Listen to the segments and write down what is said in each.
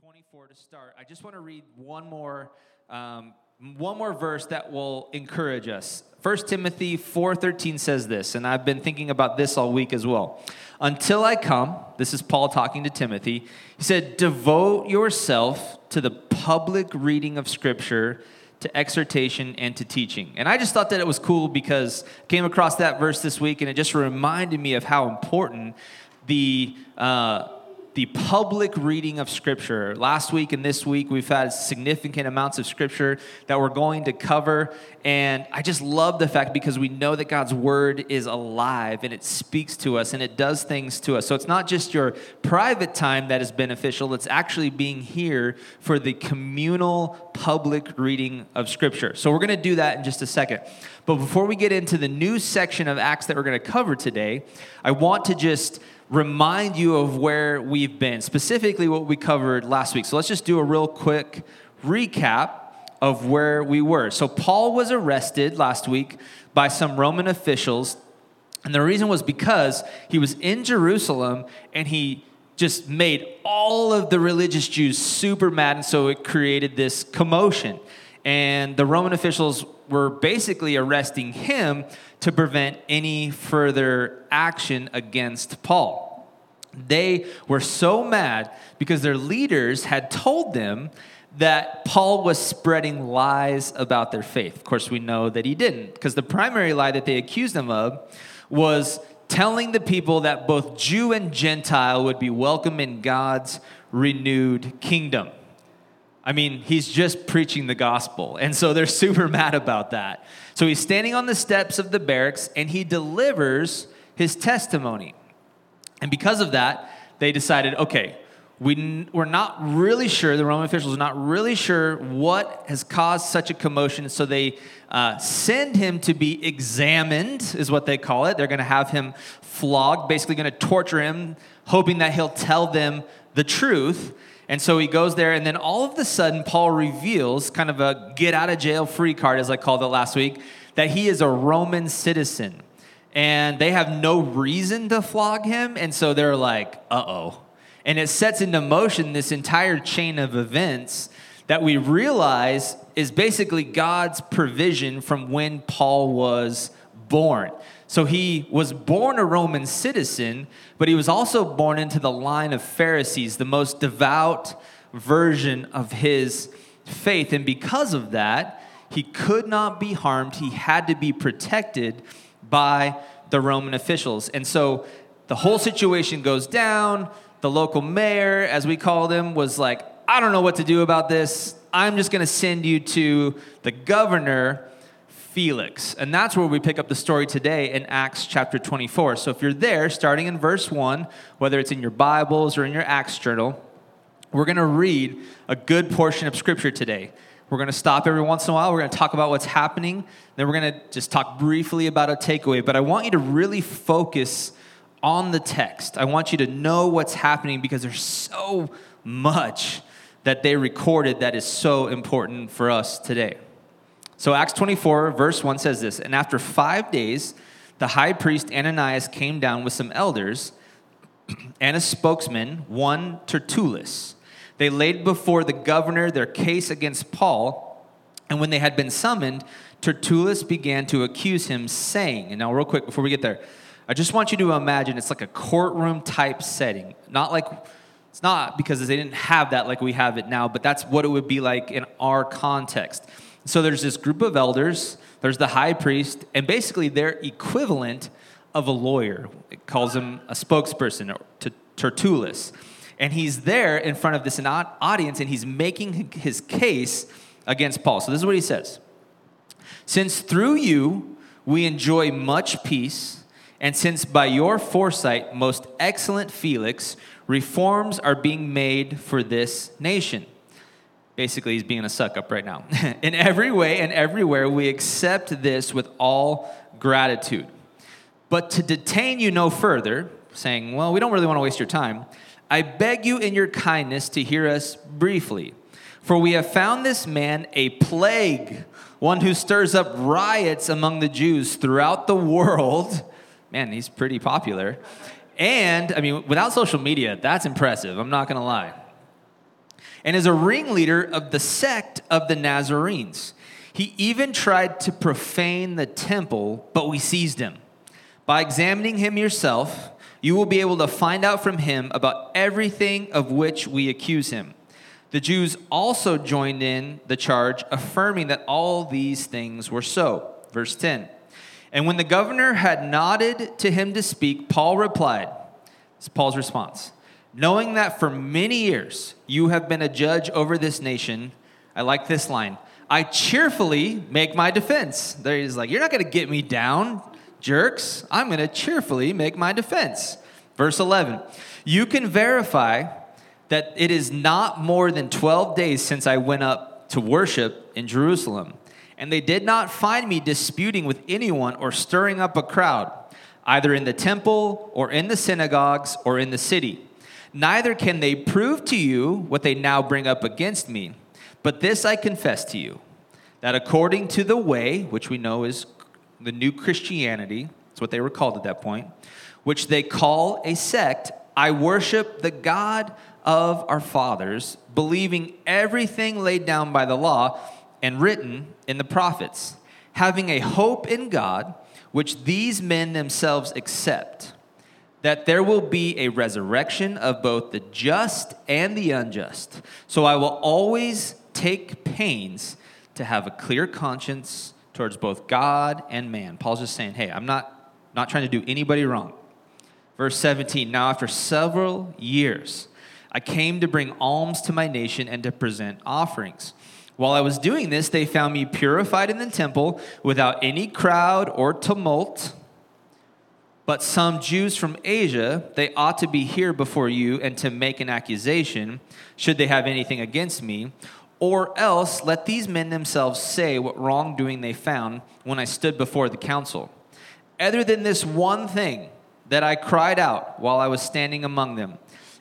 24 to start, I just want to read one more, um, one more verse that will encourage us. 1 Timothy 4:13 says this, and I've been thinking about this all week as well. Until I come, this is Paul talking to Timothy. He said, "Devote yourself to the public reading of Scripture." to exhortation and to teaching. And I just thought that it was cool because I came across that verse this week and it just reminded me of how important the uh, the public reading of Scripture. Last week and this week, we've had significant amounts of Scripture that we're going to cover. And I just love the fact because we know that God's Word is alive and it speaks to us and it does things to us. So it's not just your private time that is beneficial, it's actually being here for the communal public reading of Scripture. So we're going to do that in just a second. But before we get into the new section of Acts that we're going to cover today, I want to just remind you of where we've been, specifically what we covered last week. So let's just do a real quick recap of where we were. So Paul was arrested last week by some Roman officials. And the reason was because he was in Jerusalem and he just made all of the religious Jews super mad. And so it created this commotion. And the Roman officials were basically arresting him to prevent any further action against Paul. They were so mad because their leaders had told them that Paul was spreading lies about their faith. Of course, we know that he didn't, because the primary lie that they accused him of was telling the people that both Jew and Gentile would be welcome in God's renewed kingdom. I mean, he's just preaching the gospel. And so they're super mad about that. So he's standing on the steps of the barracks and he delivers his testimony. And because of that, they decided okay, we, we're not really sure, the Roman officials are not really sure what has caused such a commotion. So they uh, send him to be examined, is what they call it. They're going to have him flogged, basically going to torture him, hoping that he'll tell them the truth. And so he goes there, and then all of a sudden, Paul reveals kind of a get out of jail free card, as I called it last week, that he is a Roman citizen. And they have no reason to flog him. And so they're like, uh oh. And it sets into motion this entire chain of events that we realize is basically God's provision from when Paul was born. So he was born a Roman citizen, but he was also born into the line of Pharisees, the most devout version of his faith. And because of that, he could not be harmed. He had to be protected by the Roman officials. And so the whole situation goes down. The local mayor, as we call him, was like, I don't know what to do about this. I'm just going to send you to the governor Felix. And that's where we pick up the story today in Acts chapter 24. So if you're there, starting in verse 1, whether it's in your Bibles or in your Acts journal, we're going to read a good portion of scripture today. We're going to stop every once in a while. We're going to talk about what's happening. Then we're going to just talk briefly about a takeaway. But I want you to really focus on the text. I want you to know what's happening because there's so much that they recorded that is so important for us today. So, Acts 24, verse 1 says this And after five days, the high priest Ananias came down with some elders and a spokesman, one Tertullus. They laid before the governor their case against Paul, and when they had been summoned, Tertullus began to accuse him, saying, and now, real quick, before we get there, I just want you to imagine it's like a courtroom type setting. Not like, it's not because they didn't have that like we have it now, but that's what it would be like in our context. So there's this group of elders, there's the high priest, and basically they're equivalent of a lawyer. It calls him a spokesperson, or Tertullus. And he's there in front of this audience and he's making his case against Paul. So this is what he says Since through you we enjoy much peace, and since by your foresight, most excellent Felix, reforms are being made for this nation Basically, he's being a suck up right now. In every way and everywhere, we accept this with all gratitude. But to detain you no further, saying, Well, we don't really want to waste your time, I beg you in your kindness to hear us briefly. For we have found this man a plague, one who stirs up riots among the Jews throughout the world. Man, he's pretty popular. And, I mean, without social media, that's impressive. I'm not going to lie. And is a ringleader of the sect of the Nazarenes. He even tried to profane the temple, but we seized him. By examining him yourself, you will be able to find out from him about everything of which we accuse him. The Jews also joined in the charge, affirming that all these things were so. Verse 10. And when the governor had nodded to him to speak, Paul replied, is Paul's response. Knowing that for many years you have been a judge over this nation, I like this line. I cheerfully make my defense. There he's like, You're not going to get me down, jerks. I'm going to cheerfully make my defense. Verse 11. You can verify that it is not more than 12 days since I went up to worship in Jerusalem. And they did not find me disputing with anyone or stirring up a crowd, either in the temple or in the synagogues or in the city. Neither can they prove to you what they now bring up against me. But this I confess to you that according to the way, which we know is the new Christianity, that's what they were called at that point, which they call a sect, I worship the God of our fathers, believing everything laid down by the law and written in the prophets, having a hope in God, which these men themselves accept, that there will be a resurrection of both the just and the unjust. So I will always take pains to have a clear conscience towards both God and man. Paul's just saying, hey, I'm not, not trying to do anybody wrong. Verse 17 Now, after several years, I came to bring alms to my nation and to present offerings. While I was doing this, they found me purified in the temple without any crowd or tumult. But some Jews from Asia, they ought to be here before you and to make an accusation, should they have anything against me. Or else let these men themselves say what wrongdoing they found when I stood before the council. Other than this one thing that I cried out while I was standing among them,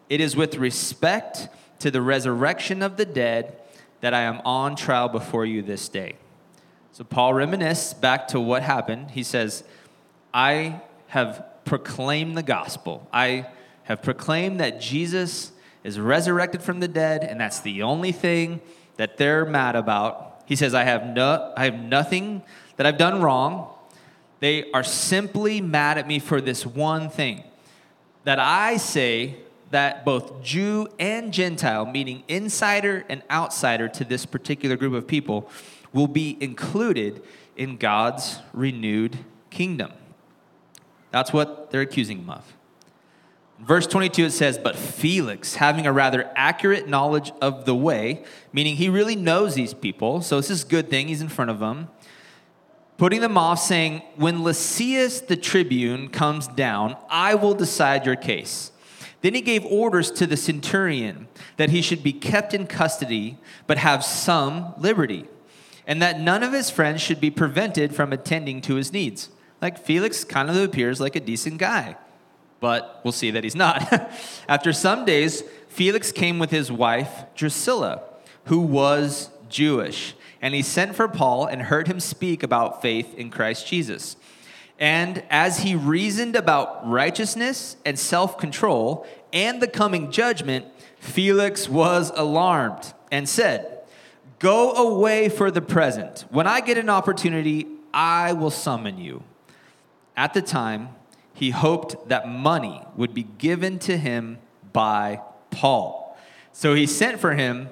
it is with respect to the resurrection of the dead that I am on trial before you this day. So Paul reminisces back to what happened. He says, I have proclaimed the gospel. I have proclaimed that Jesus is resurrected from the dead, and that's the only thing that they're mad about. He says, I have, no, I have nothing that I've done wrong. They are simply mad at me for this one thing that I say that both Jew and Gentile, meaning insider and outsider to this particular group of people, will be included in God's renewed kingdom. That's what they're accusing him of. Verse 22, it says, But Felix, having a rather accurate knowledge of the way, meaning he really knows these people, so this is a good thing, he's in front of them, putting them off, saying, When Lysias the tribune comes down, I will decide your case then he gave orders to the centurion that he should be kept in custody, but have some liberty, and that none of his friends should be prevented from attending to his needs. Like Felix kind of appears like a decent guy, but we'll see that he's not. After some days, Felix came with his wife, Drusilla, who was Jewish, and he sent for Paul and heard him speak about faith in Christ Jesus. And as he reasoned about righteousness and self control and the coming judgment, Felix was alarmed and said, Go away for the present. When I get an opportunity, I will summon you. At the time, he hoped that money would be given to him by Paul. So he sent for him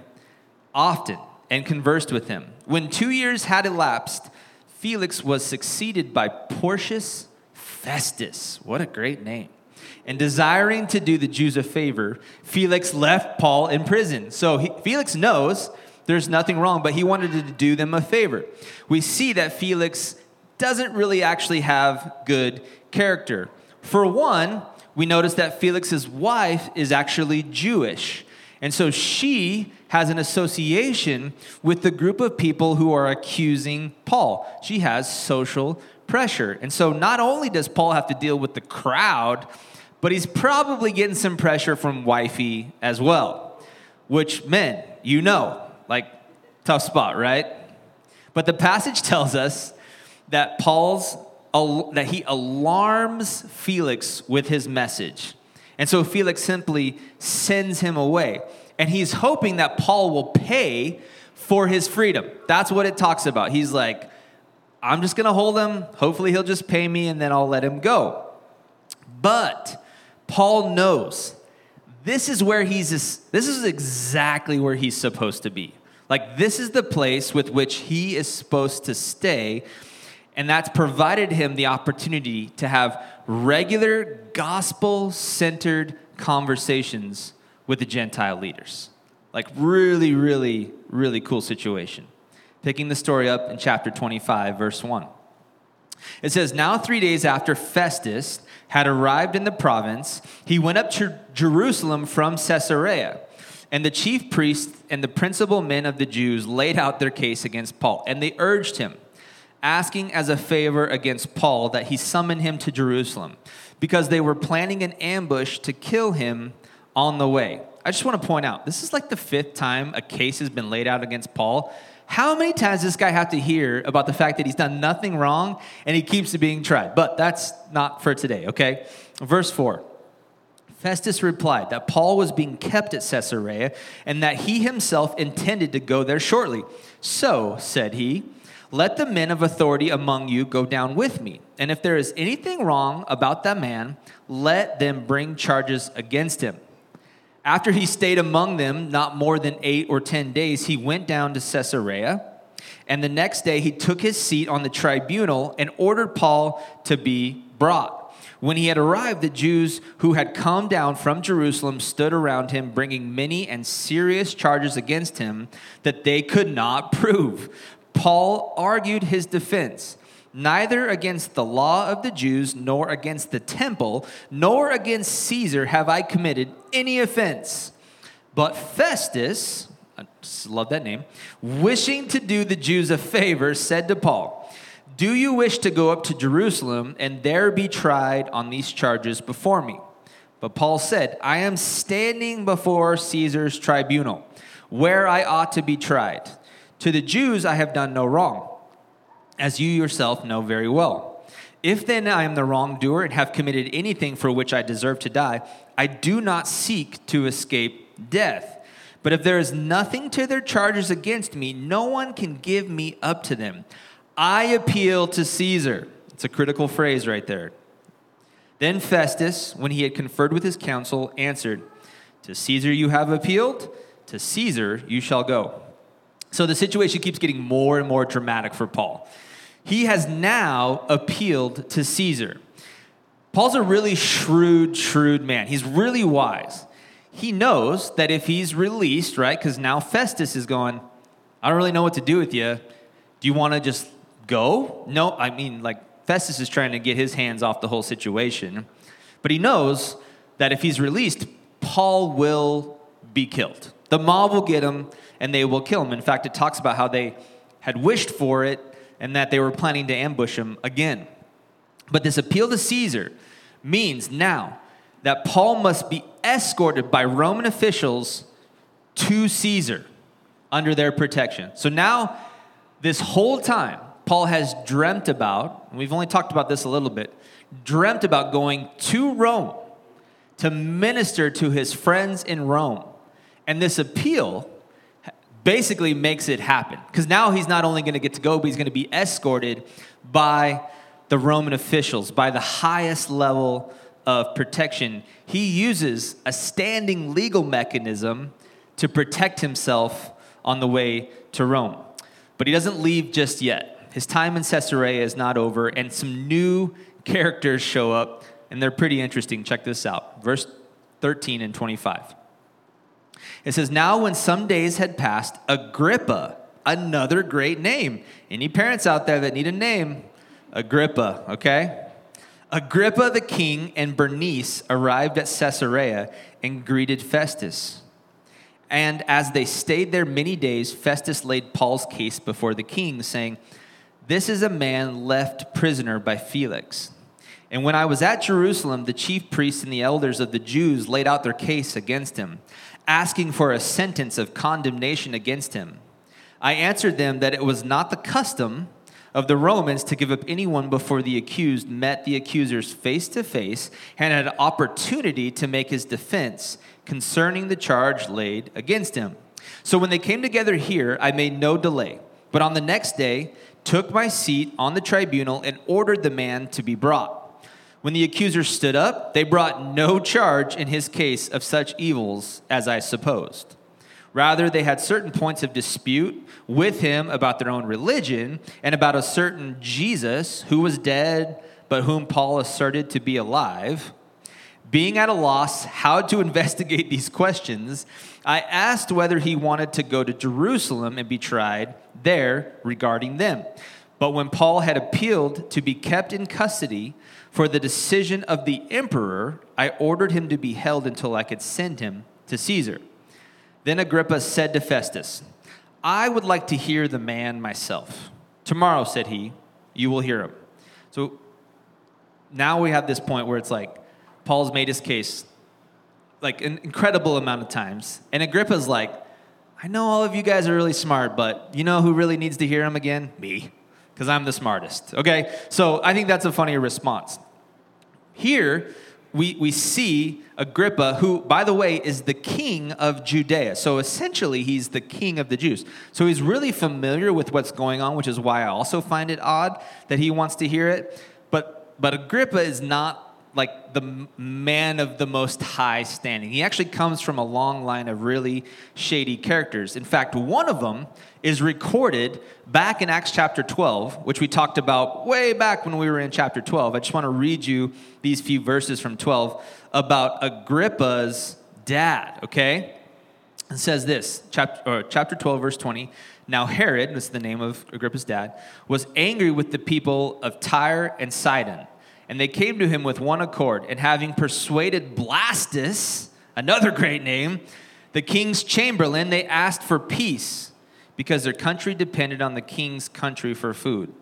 often and conversed with him. When two years had elapsed, Felix was succeeded by Porcius Festus. What a great name. And desiring to do the Jews a favor, Felix left Paul in prison. So he, Felix knows there's nothing wrong, but he wanted to do them a favor. We see that Felix doesn't really actually have good character. For one, we notice that Felix's wife is actually Jewish. And so she has an association with the group of people who are accusing Paul. She has social pressure. And so not only does Paul have to deal with the crowd, but he's probably getting some pressure from wifey as well, which men, you know, like tough spot, right? But the passage tells us that Paul's that he alarms Felix with his message. And so Felix simply sends him away. and he's hoping that Paul will pay for his freedom. That's what it talks about. He's like, I'm just going to hold him. Hopefully, he'll just pay me and then I'll let him go. But Paul knows this is where he's, this is exactly where he's supposed to be. Like, this is the place with which he is supposed to stay. And that's provided him the opportunity to have regular gospel centered conversations with the Gentile leaders. Like, really, really, really cool situation. Picking the story up in chapter 25, verse 1. It says, Now, three days after Festus had arrived in the province, he went up to Jerusalem from Caesarea. And the chief priests and the principal men of the Jews laid out their case against Paul, and they urged him, asking as a favor against Paul that he summon him to Jerusalem, because they were planning an ambush to kill him on the way. I just want to point out this is like the fifth time a case has been laid out against Paul. How many times does this guy have to hear about the fact that he's done nothing wrong and he keeps being tried? But that's not for today, okay? Verse 4. Festus replied that Paul was being kept at Caesarea and that he himself intended to go there shortly. So, said he, let the men of authority among you go down with me. And if there is anything wrong about that man, let them bring charges against him. After he stayed among them not more than eight or ten days, he went down to Caesarea. And the next day he took his seat on the tribunal and ordered Paul to be brought. When he had arrived, the Jews who had come down from Jerusalem stood around him, bringing many and serious charges against him that they could not prove. Paul argued his defense neither against the law of the Jews, nor against the temple, nor against Caesar have I committed any offense. But Festus, I love that name, wishing to do the Jews a favor, said to Paul, do you wish to go up to Jerusalem and there be tried on these charges before me? But Paul said, I am standing before Caesar's tribunal, where I ought to be tried. To the Jews I have done no wrong, as you yourself know very well. If then I am the wrongdoer and have committed anything for which I deserve to die, I do not seek to escape death. But if there is nothing to their charges against me, no one can give me up to them. I appeal to Caesar. It's a critical phrase right there. Then Festus, when he had conferred with his council, answered, To Caesar you have appealed, to Caesar you shall go. So the situation keeps getting more and more dramatic for Paul. He has now appealed to Caesar. Paul's a really shrewd, shrewd man. He's really wise. He knows that if he's released, right, because now Festus is going, I don't really know what to do with you. Do you want to just go. No, I mean, like, Festus is trying to get his hands off the whole situation. But he knows that if he's released, Paul will be killed. The mob will get him and they will kill him. In fact, it talks about how they had wished for it and that they were planning to ambush him again. But this appeal to Caesar means now that Paul must be escorted by Roman officials to Caesar under their protection. So now, this whole time, Paul has dreamt about, we've only talked about this a little bit, dreamt about going to Rome to minister to his friends in Rome. And this appeal basically makes it happen. Because now he's not only going to get to go, but he's going to be escorted by the Roman officials, by the highest level of protection. He uses a standing legal mechanism to protect himself on the way to Rome. But he doesn't leave just yet his time in Caesarea is not over, and some new characters show up, and they're pretty interesting. Check this out. Verse 13 and 25. It says, Now when some days had passed, Agrippa, another great name. Any parents out there that need a name? Agrippa, okay? Agrippa the king and Bernice arrived at Caesarea and greeted Festus. And as they stayed there many days, Festus laid Paul's case before the king, saying, this is a man left prisoner by Felix. And when I was at Jerusalem, the chief priests and the elders of the Jews laid out their case against him, asking for a sentence of condemnation against him. I answered them that it was not the custom of the Romans to give up anyone before the accused met the accusers face to face and had opportunity to make his defense concerning the charge laid against him. So when they came together here, I made no delay, but on the next day took my seat on the tribunal and ordered the man to be brought. When the accusers stood up, they brought no charge in his case of such evils as I supposed. Rather, they had certain points of dispute with him about their own religion and about a certain Jesus who was dead, but whom Paul asserted to be alive. Being at a loss how to investigate these questions, I asked whether he wanted to go to Jerusalem and be tried there regarding them. But when Paul had appealed to be kept in custody for the decision of the emperor, I ordered him to be held until I could send him to Caesar. Then Agrippa said to Festus, I would like to hear the man myself. Tomorrow, said he, you will hear him. So now we have this point where it's like Paul's made his case like an incredible amount of times. And Agrippa's like, I know all of you guys are really smart, but you know who really needs to hear him again? Me, because I'm the smartest. Okay? So I think that's a funny response. Here, we, we see Agrippa, who, by the way, is the king of Judea. So essentially, he's the king of the Jews. So he's really familiar with what's going on, which is why I also find it odd that he wants to hear it. But, but Agrippa is not like the man of the most high standing. He actually comes from a long line of really shady characters. In fact, one of them is recorded back in Acts chapter 12, which we talked about way back when we were in chapter 12. I just want to read you these few verses from 12 about Agrippa's dad, okay? It says this, chapter, uh, chapter 12, verse 20. Now, Herod, this is the name of Agrippa's dad, was angry with the people of Tyre and Sidon and they came to him with one accord. And having persuaded Blastus, another great name, the king's chamberlain, they asked for peace because their country depended on the king's country for food.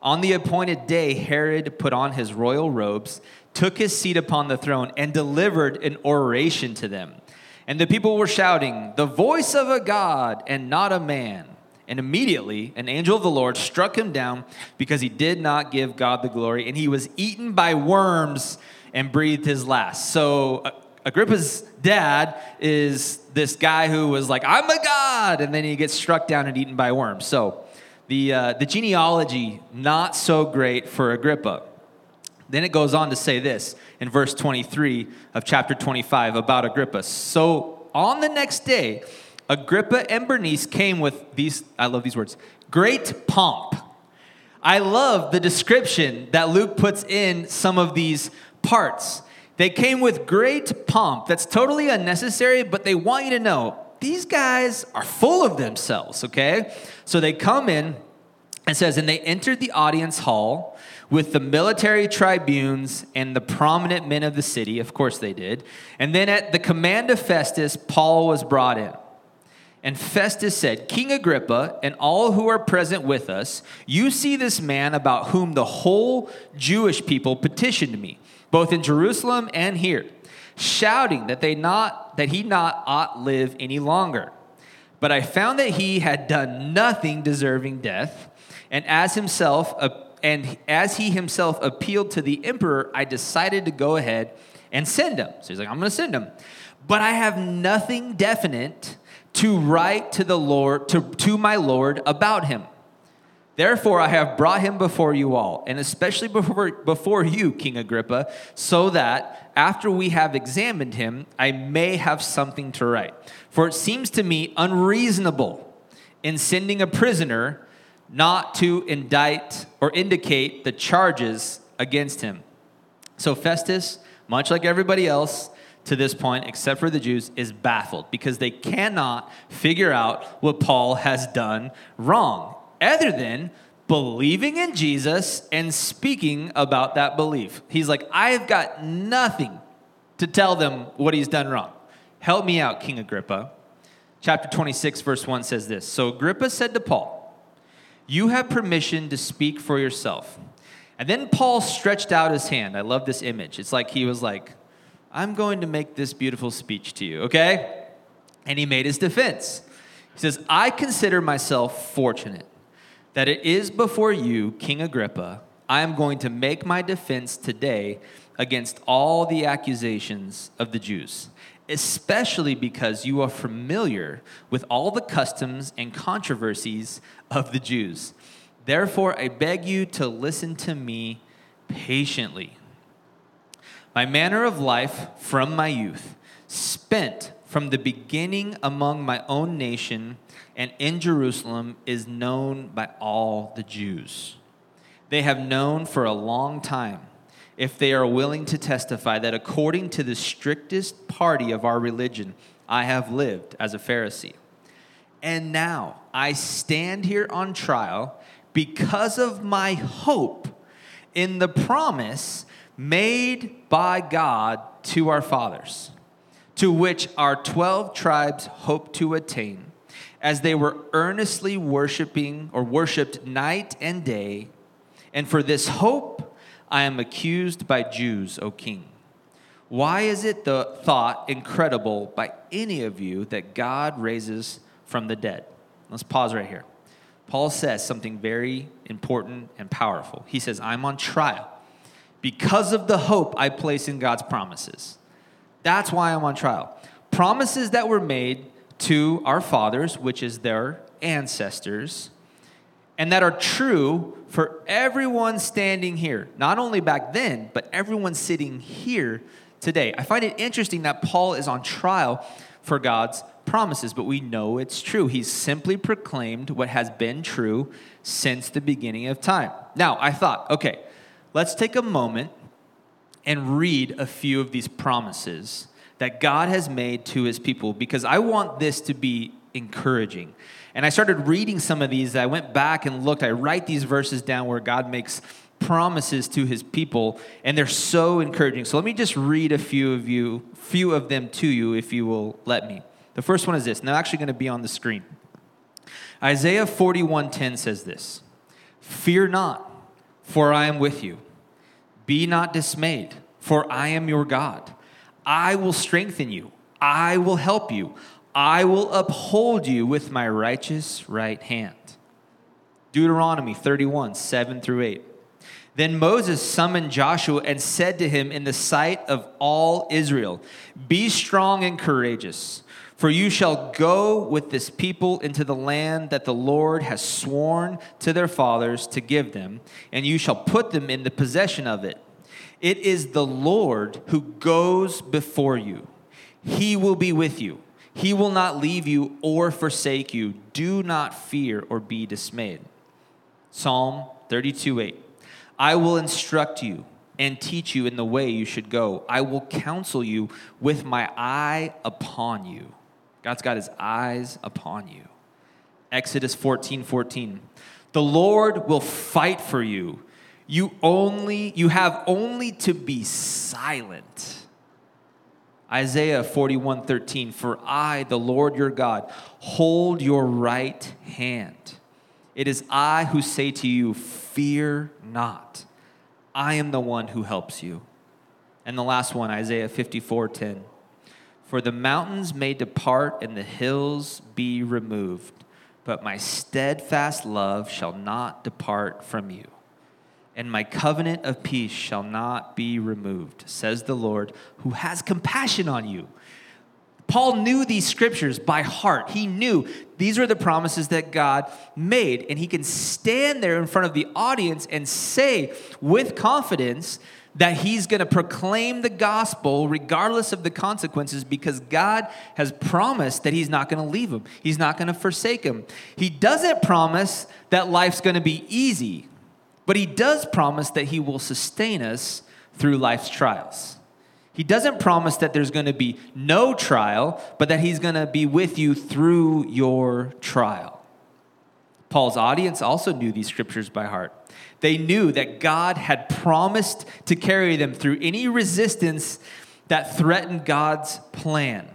On the appointed day, Herod put on his royal robes, took his seat upon the throne, and delivered an oration to them. And the people were shouting, The voice of a God and not a man. And immediately an angel of the Lord struck him down because he did not give God the glory, and he was eaten by worms and breathed his last. So uh, Agrippa's dad is this guy who was like, I'm a god, and then he gets struck down and eaten by worms. So the, uh, the genealogy, not so great for Agrippa. Then it goes on to say this in verse 23 of chapter 25 about Agrippa. So on the next day, Agrippa and Bernice came with these, I love these words, great pomp. I love the description that Luke puts in some of these parts. They came with great pomp. That's totally unnecessary, but they want you to know these guys are full of themselves, okay? So they come in and says, and they entered the audience hall with the military tribunes and the prominent men of the city. Of course they did. And then at the command of Festus, Paul was brought in. And Festus said, King Agrippa, and all who are present with us, you see this man about whom the whole Jewish people petitioned me, both in Jerusalem and here, shouting that they not that he not ought live any longer. But I found that he had done nothing deserving death, and as himself and as he himself appealed to the emperor, I decided to go ahead and send him. So he's like, I'm going to send him. But I have nothing definite to write to the Lord, to, to my Lord about him. Therefore, I have brought him before you all, and especially before, before you, King Agrippa, so that after we have examined him, I may have something to write. For it seems to me unreasonable in sending a prisoner not to indict or indicate the charges against him. So Festus, much like everybody else, to this point, except for the Jews, is baffled because they cannot figure out what Paul has done wrong, other than believing in Jesus and speaking about that belief. He's like, I've got nothing to tell them what he's done wrong. Help me out, King Agrippa. Chapter 26, verse 1 says this So Agrippa said to Paul, You have permission to speak for yourself. And then Paul stretched out his hand. I love this image. It's like he was like, I'm going to make this beautiful speech to you, okay? And he made his defense. He says, I consider myself fortunate that it is before you, King Agrippa, I am going to make my defense today against all the accusations of the Jews, especially because you are familiar with all the customs and controversies of the Jews. Therefore, I beg you to listen to me patiently. My manner of life from my youth, spent from the beginning among my own nation and in Jerusalem, is known by all the Jews. They have known for a long time, if they are willing to testify, that according to the strictest party of our religion, I have lived as a Pharisee. And now I stand here on trial because of my hope in the promise made by God to our fathers, to which our 12 tribes hope to attain, as they were earnestly worshiping or worshiped night and day. And for this hope I am accused by Jews, O king. Why is it the thought incredible by any of you that God raises from the dead? Let's pause right here. Paul says something very important and powerful. He says, I'm on trial because of the hope I place in God's promises. That's why I'm on trial. Promises that were made to our fathers, which is their ancestors, and that are true for everyone standing here, not only back then, but everyone sitting here today. I find it interesting that Paul is on trial for God's promises, but we know it's true. He's simply proclaimed what has been true since the beginning of time. Now, I thought, okay, let's take a moment and read a few of these promises that God has made to his people because I want this to be encouraging. And I started reading some of these. I went back and looked. I write these verses down where God makes promises to his people and they're so encouraging. So let me just read a few of you, few of them to you if you will let me. The first one is this, they're actually going to be on the screen. Isaiah 41:10 says this: "Fear not, for I am with you. Be not dismayed, for I am your God. I will strengthen you. I will help you. I will uphold you with my righteous right hand." Deuteronomy 31, 7 through 8. Then Moses summoned Joshua and said to him in the sight of all Israel, Be strong and courageous for you shall go with this people into the land that the Lord has sworn to their fathers to give them, and you shall put them in the possession of it. It is the Lord who goes before you. He will be with you. He will not leave you or forsake you. Do not fear or be dismayed. Psalm 32 8. I will instruct you and teach you in the way you should go. I will counsel you with my eye upon you. God's got his eyes upon you. Exodus 14 14. The Lord will fight for you. You only you have only to be silent. Isaiah 41 13. For I, the Lord your God, hold your right hand. It is I who say to you, Fear not. I am the one who helps you. And the last one, Isaiah 54 10. For the mountains may depart and the hills be removed, but my steadfast love shall not depart from you, and my covenant of peace shall not be removed, says the Lord, who has compassion on you. Paul knew these scriptures by heart. He knew these were the promises that God made, and he can stand there in front of the audience and say with confidence that he's going to proclaim the gospel regardless of the consequences because God has promised that he's not going to leave him. He's not going to forsake him. He doesn't promise that life's going to be easy, but he does promise that he will sustain us through life's trials. He doesn't promise that there's going to be no trial, but that he's going to be with you through your trial. Paul's audience also knew these scriptures by heart. They knew that God had promised to carry them through any resistance that threatened God's plan,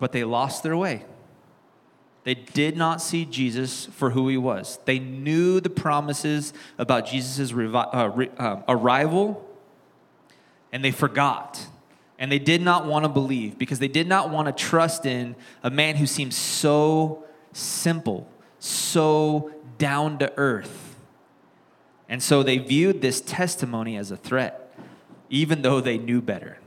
but they lost their way. They did not see Jesus for who he was. They knew the promises about Jesus' uh, uh, arrival, and they forgot. And they did not want to believe because they did not want to trust in a man who seemed so simple so down to earth. And so they viewed this testimony as a threat, even though they knew better.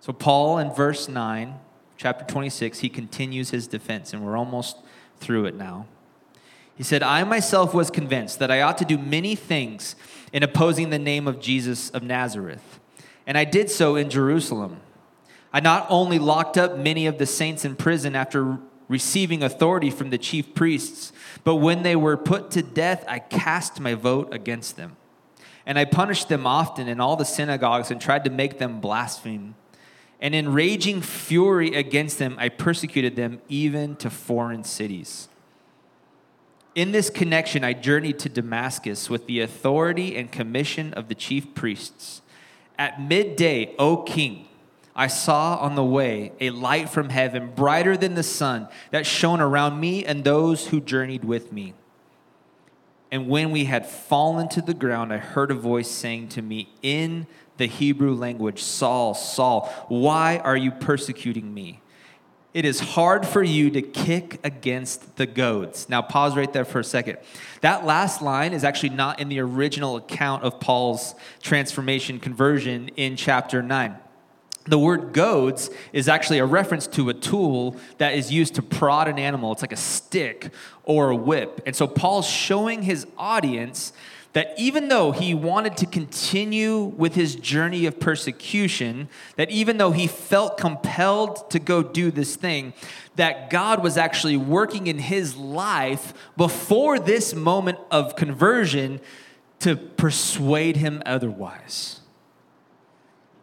So, Paul in verse 9, chapter 26, he continues his defense, and we're almost through it now. He said, I myself was convinced that I ought to do many things in opposing the name of Jesus of Nazareth. And I did so in Jerusalem. I not only locked up many of the saints in prison after receiving authority from the chief priests, but when they were put to death, I cast my vote against them. And I punished them often in all the synagogues and tried to make them blaspheme. And in raging fury against them, I persecuted them even to foreign cities. In this connection, I journeyed to Damascus with the authority and commission of the chief priests. At midday, O king, I saw on the way a light from heaven, brighter than the sun, that shone around me and those who journeyed with me. And when we had fallen to the ground, I heard a voice saying to me in the Hebrew language Saul, Saul, why are you persecuting me? It is hard for you to kick against the goads. Now, pause right there for a second. That last line is actually not in the original account of Paul's transformation conversion in chapter 9. The word goads is actually a reference to a tool that is used to prod an animal. It's like a stick or a whip. And so Paul's showing his audience that even though he wanted to continue with his journey of persecution, that even though he felt compelled to go do this thing, that God was actually working in his life before this moment of conversion to persuade him otherwise.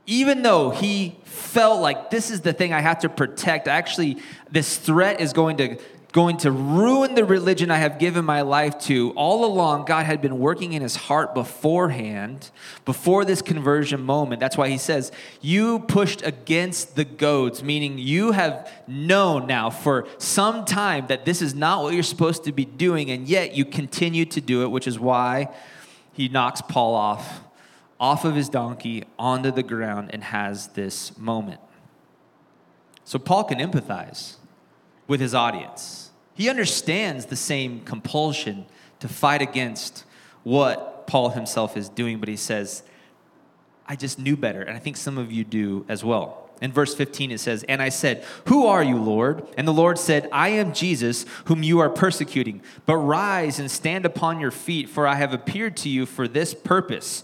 Even though he felt like this is the thing I have to protect, actually, this threat is going to going to ruin the religion I have given my life to. All along, God had been working in his heart beforehand, before this conversion moment. That's why he says, You pushed against the goads, meaning you have known now for some time that this is not what you're supposed to be doing, and yet you continue to do it, which is why he knocks Paul off. Off of his donkey onto the ground and has this moment. So, Paul can empathize with his audience. He understands the same compulsion to fight against what Paul himself is doing, but he says, I just knew better. And I think some of you do as well. In verse 15, it says, And I said, Who are you, Lord? And the Lord said, I am Jesus, whom you are persecuting. But rise and stand upon your feet, for I have appeared to you for this purpose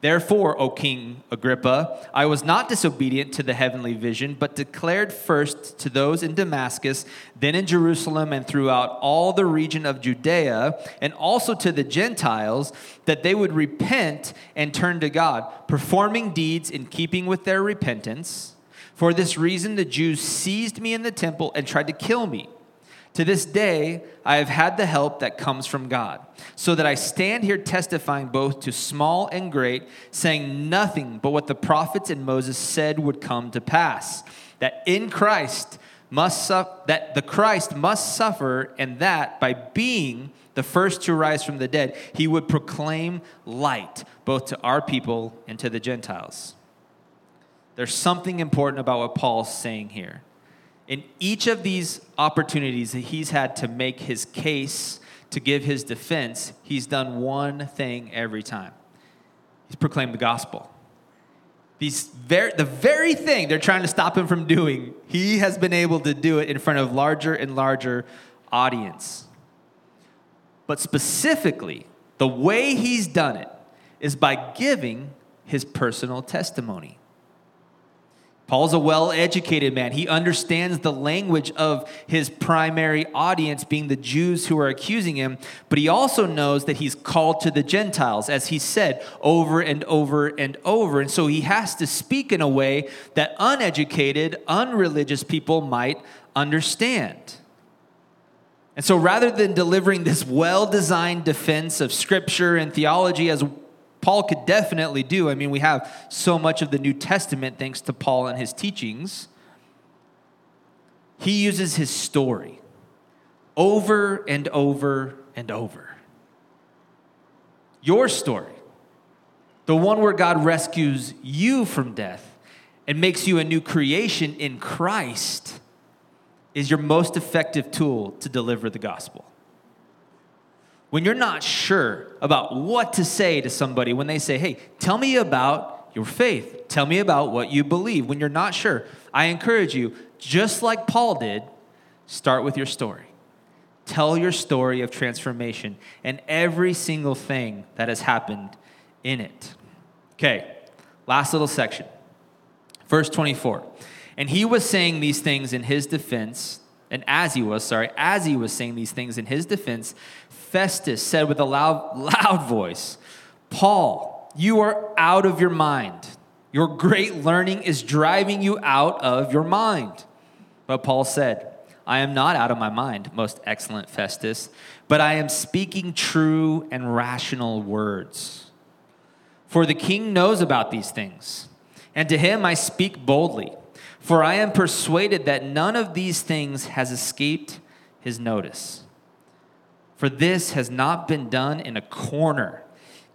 Therefore, O King Agrippa, I was not disobedient to the heavenly vision, but declared first to those in Damascus, then in Jerusalem, and throughout all the region of Judea, and also to the Gentiles, that they would repent and turn to God, performing deeds in keeping with their repentance. For this reason, the Jews seized me in the temple and tried to kill me. To this day, I have had the help that comes from God, so that I stand here testifying both to small and great, saying nothing but what the prophets and Moses said would come to pass that in Christ must su- that the Christ must suffer, and that by being the first to rise from the dead, he would proclaim light both to our people and to the Gentiles. There's something important about what Paul's saying here in each of these opportunities that he's had to make his case, to give his defense, he's done one thing every time he's proclaimed the gospel. These very, the very thing they're trying to stop him from doing, he has been able to do it in front of larger and larger audience. But specifically, the way he's done it is by giving his personal testimony. Paul's a well educated man. He understands the language of his primary audience, being the Jews who are accusing him, but he also knows that he's called to the Gentiles, as he said over and over and over. And so he has to speak in a way that uneducated, unreligious people might understand. And so rather than delivering this well designed defense of scripture and theology, as Paul could definitely do, I mean, we have so much of the New Testament thanks to Paul and his teachings, he uses his story over and over and over. Your story, the one where God rescues you from death and makes you a new creation in Christ, is your most effective tool to deliver the gospel. When you're not sure about what to say to somebody, when they say, hey, tell me about your faith, tell me about what you believe, when you're not sure, I encourage you, just like Paul did, start with your story. Tell your story of transformation and every single thing that has happened in it. Okay, last little section. Verse 24. And he was saying these things in his defense, and as he was, sorry, as he was saying these things in his defense, Festus said with a loud, loud voice, Paul, you are out of your mind. Your great learning is driving you out of your mind. But Paul said, I am not out of my mind, most excellent Festus, but I am speaking true and rational words. For the king knows about these things, and to him I speak boldly. For I am persuaded that none of these things has escaped his notice. For this has not been done in a corner.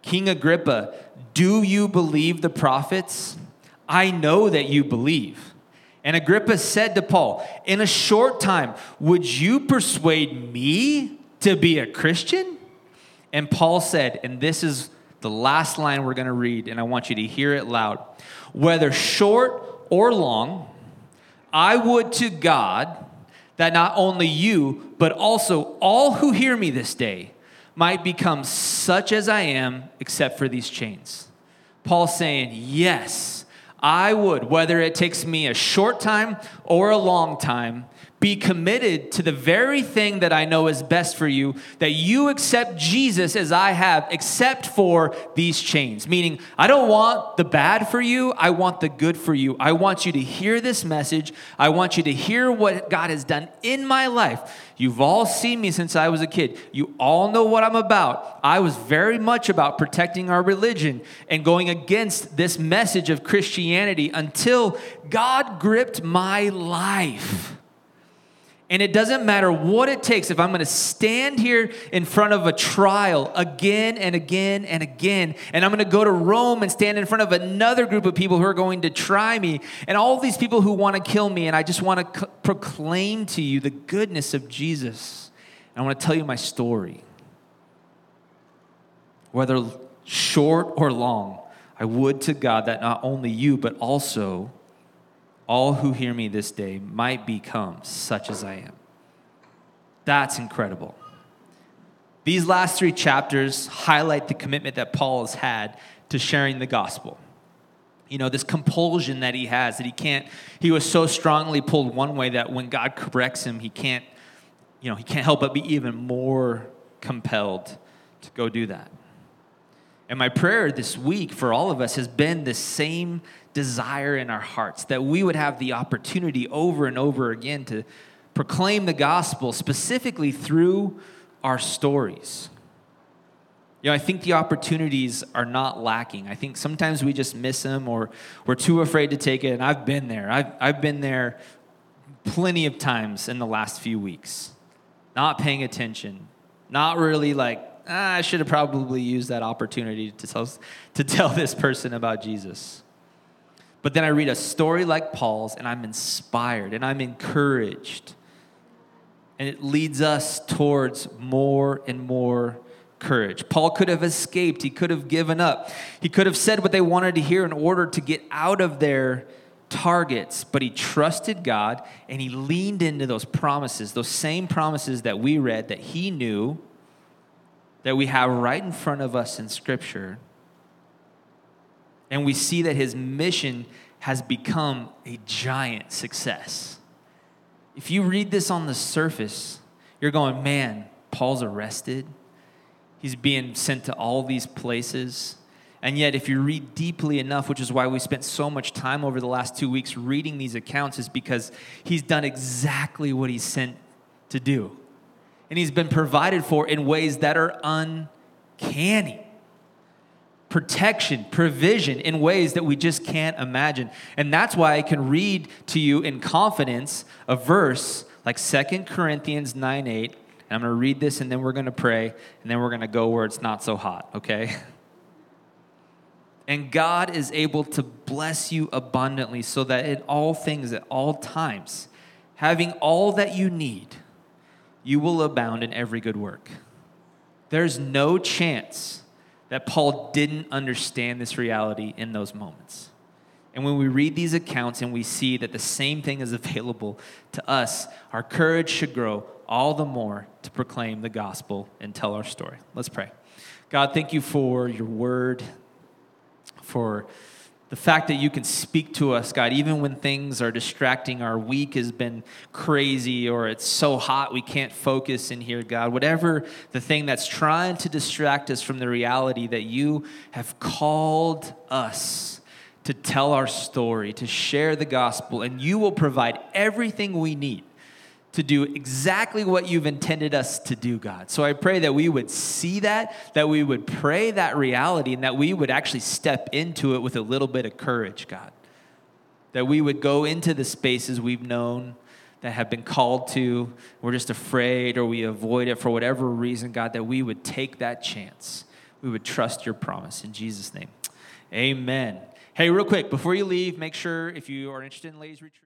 King Agrippa, do you believe the prophets? I know that you believe. And Agrippa said to Paul, In a short time, would you persuade me to be a Christian? And Paul said, and this is the last line we're going to read, and I want you to hear it loud. Whether short or long, I would to God that not only you, but also all who hear me this day might become such as I am, except for these chains. Paul saying, Yes I would, whether it takes me a short time or a long time, be committed to the very thing that I know is best for you, that you accept Jesus as I have, except for these chains. Meaning, I don't want the bad for you, I want the good for you. I want you to hear this message. I want you to hear what God has done in my life. You've all seen me since I was a kid. You all know what I'm about. I was very much about protecting our religion and going against this message of Christianity until God gripped my life. And it doesn't matter what it takes if I'm going to stand here in front of a trial again and again and again, and I'm going to go to Rome and stand in front of another group of people who are going to try me, and all these people who want to kill me, and I just want to c- proclaim to you the goodness of Jesus. And I want to tell you my story. Whether short or long, I would to God that not only you, but also all who hear me this day might become such as I am. That's incredible. These last three chapters highlight the commitment that Paul has had to sharing the gospel. You know, this compulsion that he has, that he can't, he was so strongly pulled one way that when God corrects him, he can't, you know, he can't help but be even more compelled to go do that. And my prayer this week for all of us has been the same desire in our hearts that we would have the opportunity over and over again to proclaim the gospel specifically through our stories. You know, I think the opportunities are not lacking. I think sometimes we just miss them or we're too afraid to take it. And I've been there. I've, I've been there plenty of times in the last few weeks, not paying attention, not really like, ah, I should have probably used that opportunity to tell, to tell this person about Jesus. But then I read a story like Paul's and I'm inspired and I'm encouraged. And it leads us towards more and more courage. Paul could have escaped, he could have given up, he could have said what they wanted to hear in order to get out of their targets, but he trusted God and he leaned into those promises, those same promises that we read that he knew that we have right in front of us in Scripture and we see that his mission has become a giant success. If you read this on the surface, you're going, man, Paul's arrested. He's being sent to all these places. And yet, if you read deeply enough, which is why we spent so much time over the last two weeks reading these accounts, is because he's done exactly what he's sent to do. and He's been provided for in ways that are uncanny. Protection, provision in ways that we just can't imagine. And that's why I can read to you in confidence a verse like Second Corinthians 9 8. And I'm going to read this and then we're going to pray and then we're going to go where it's not so hot, okay? And God is able to bless you abundantly so that in all things, at all times, having all that you need, you will abound in every good work. There's no chance that Paul didn't understand this reality in those moments. And when we read these accounts and we see that the same thing is available to us, our courage should grow all the more to proclaim the gospel and tell our story. Let's pray. God, thank you for your word for the fact that you can speak to us, God, even when things are distracting, our week has been crazy, or it's so hot we can't focus in here, God. Whatever the thing that's trying to distract us from the reality that you have called us to tell our story, to share the gospel, and you will provide everything we need to do exactly what you've intended us to do, God. So I pray that we would see that, that we would pray that reality, and that we would actually step into it with a little bit of courage, God. That we would go into the spaces we've known that have been called to, we're just afraid or we avoid it for whatever reason, God, that we would take that chance. We would trust your promise. In Jesus' name, amen. Hey, real quick, before you leave, make sure if you are interested in Ladies Retreat,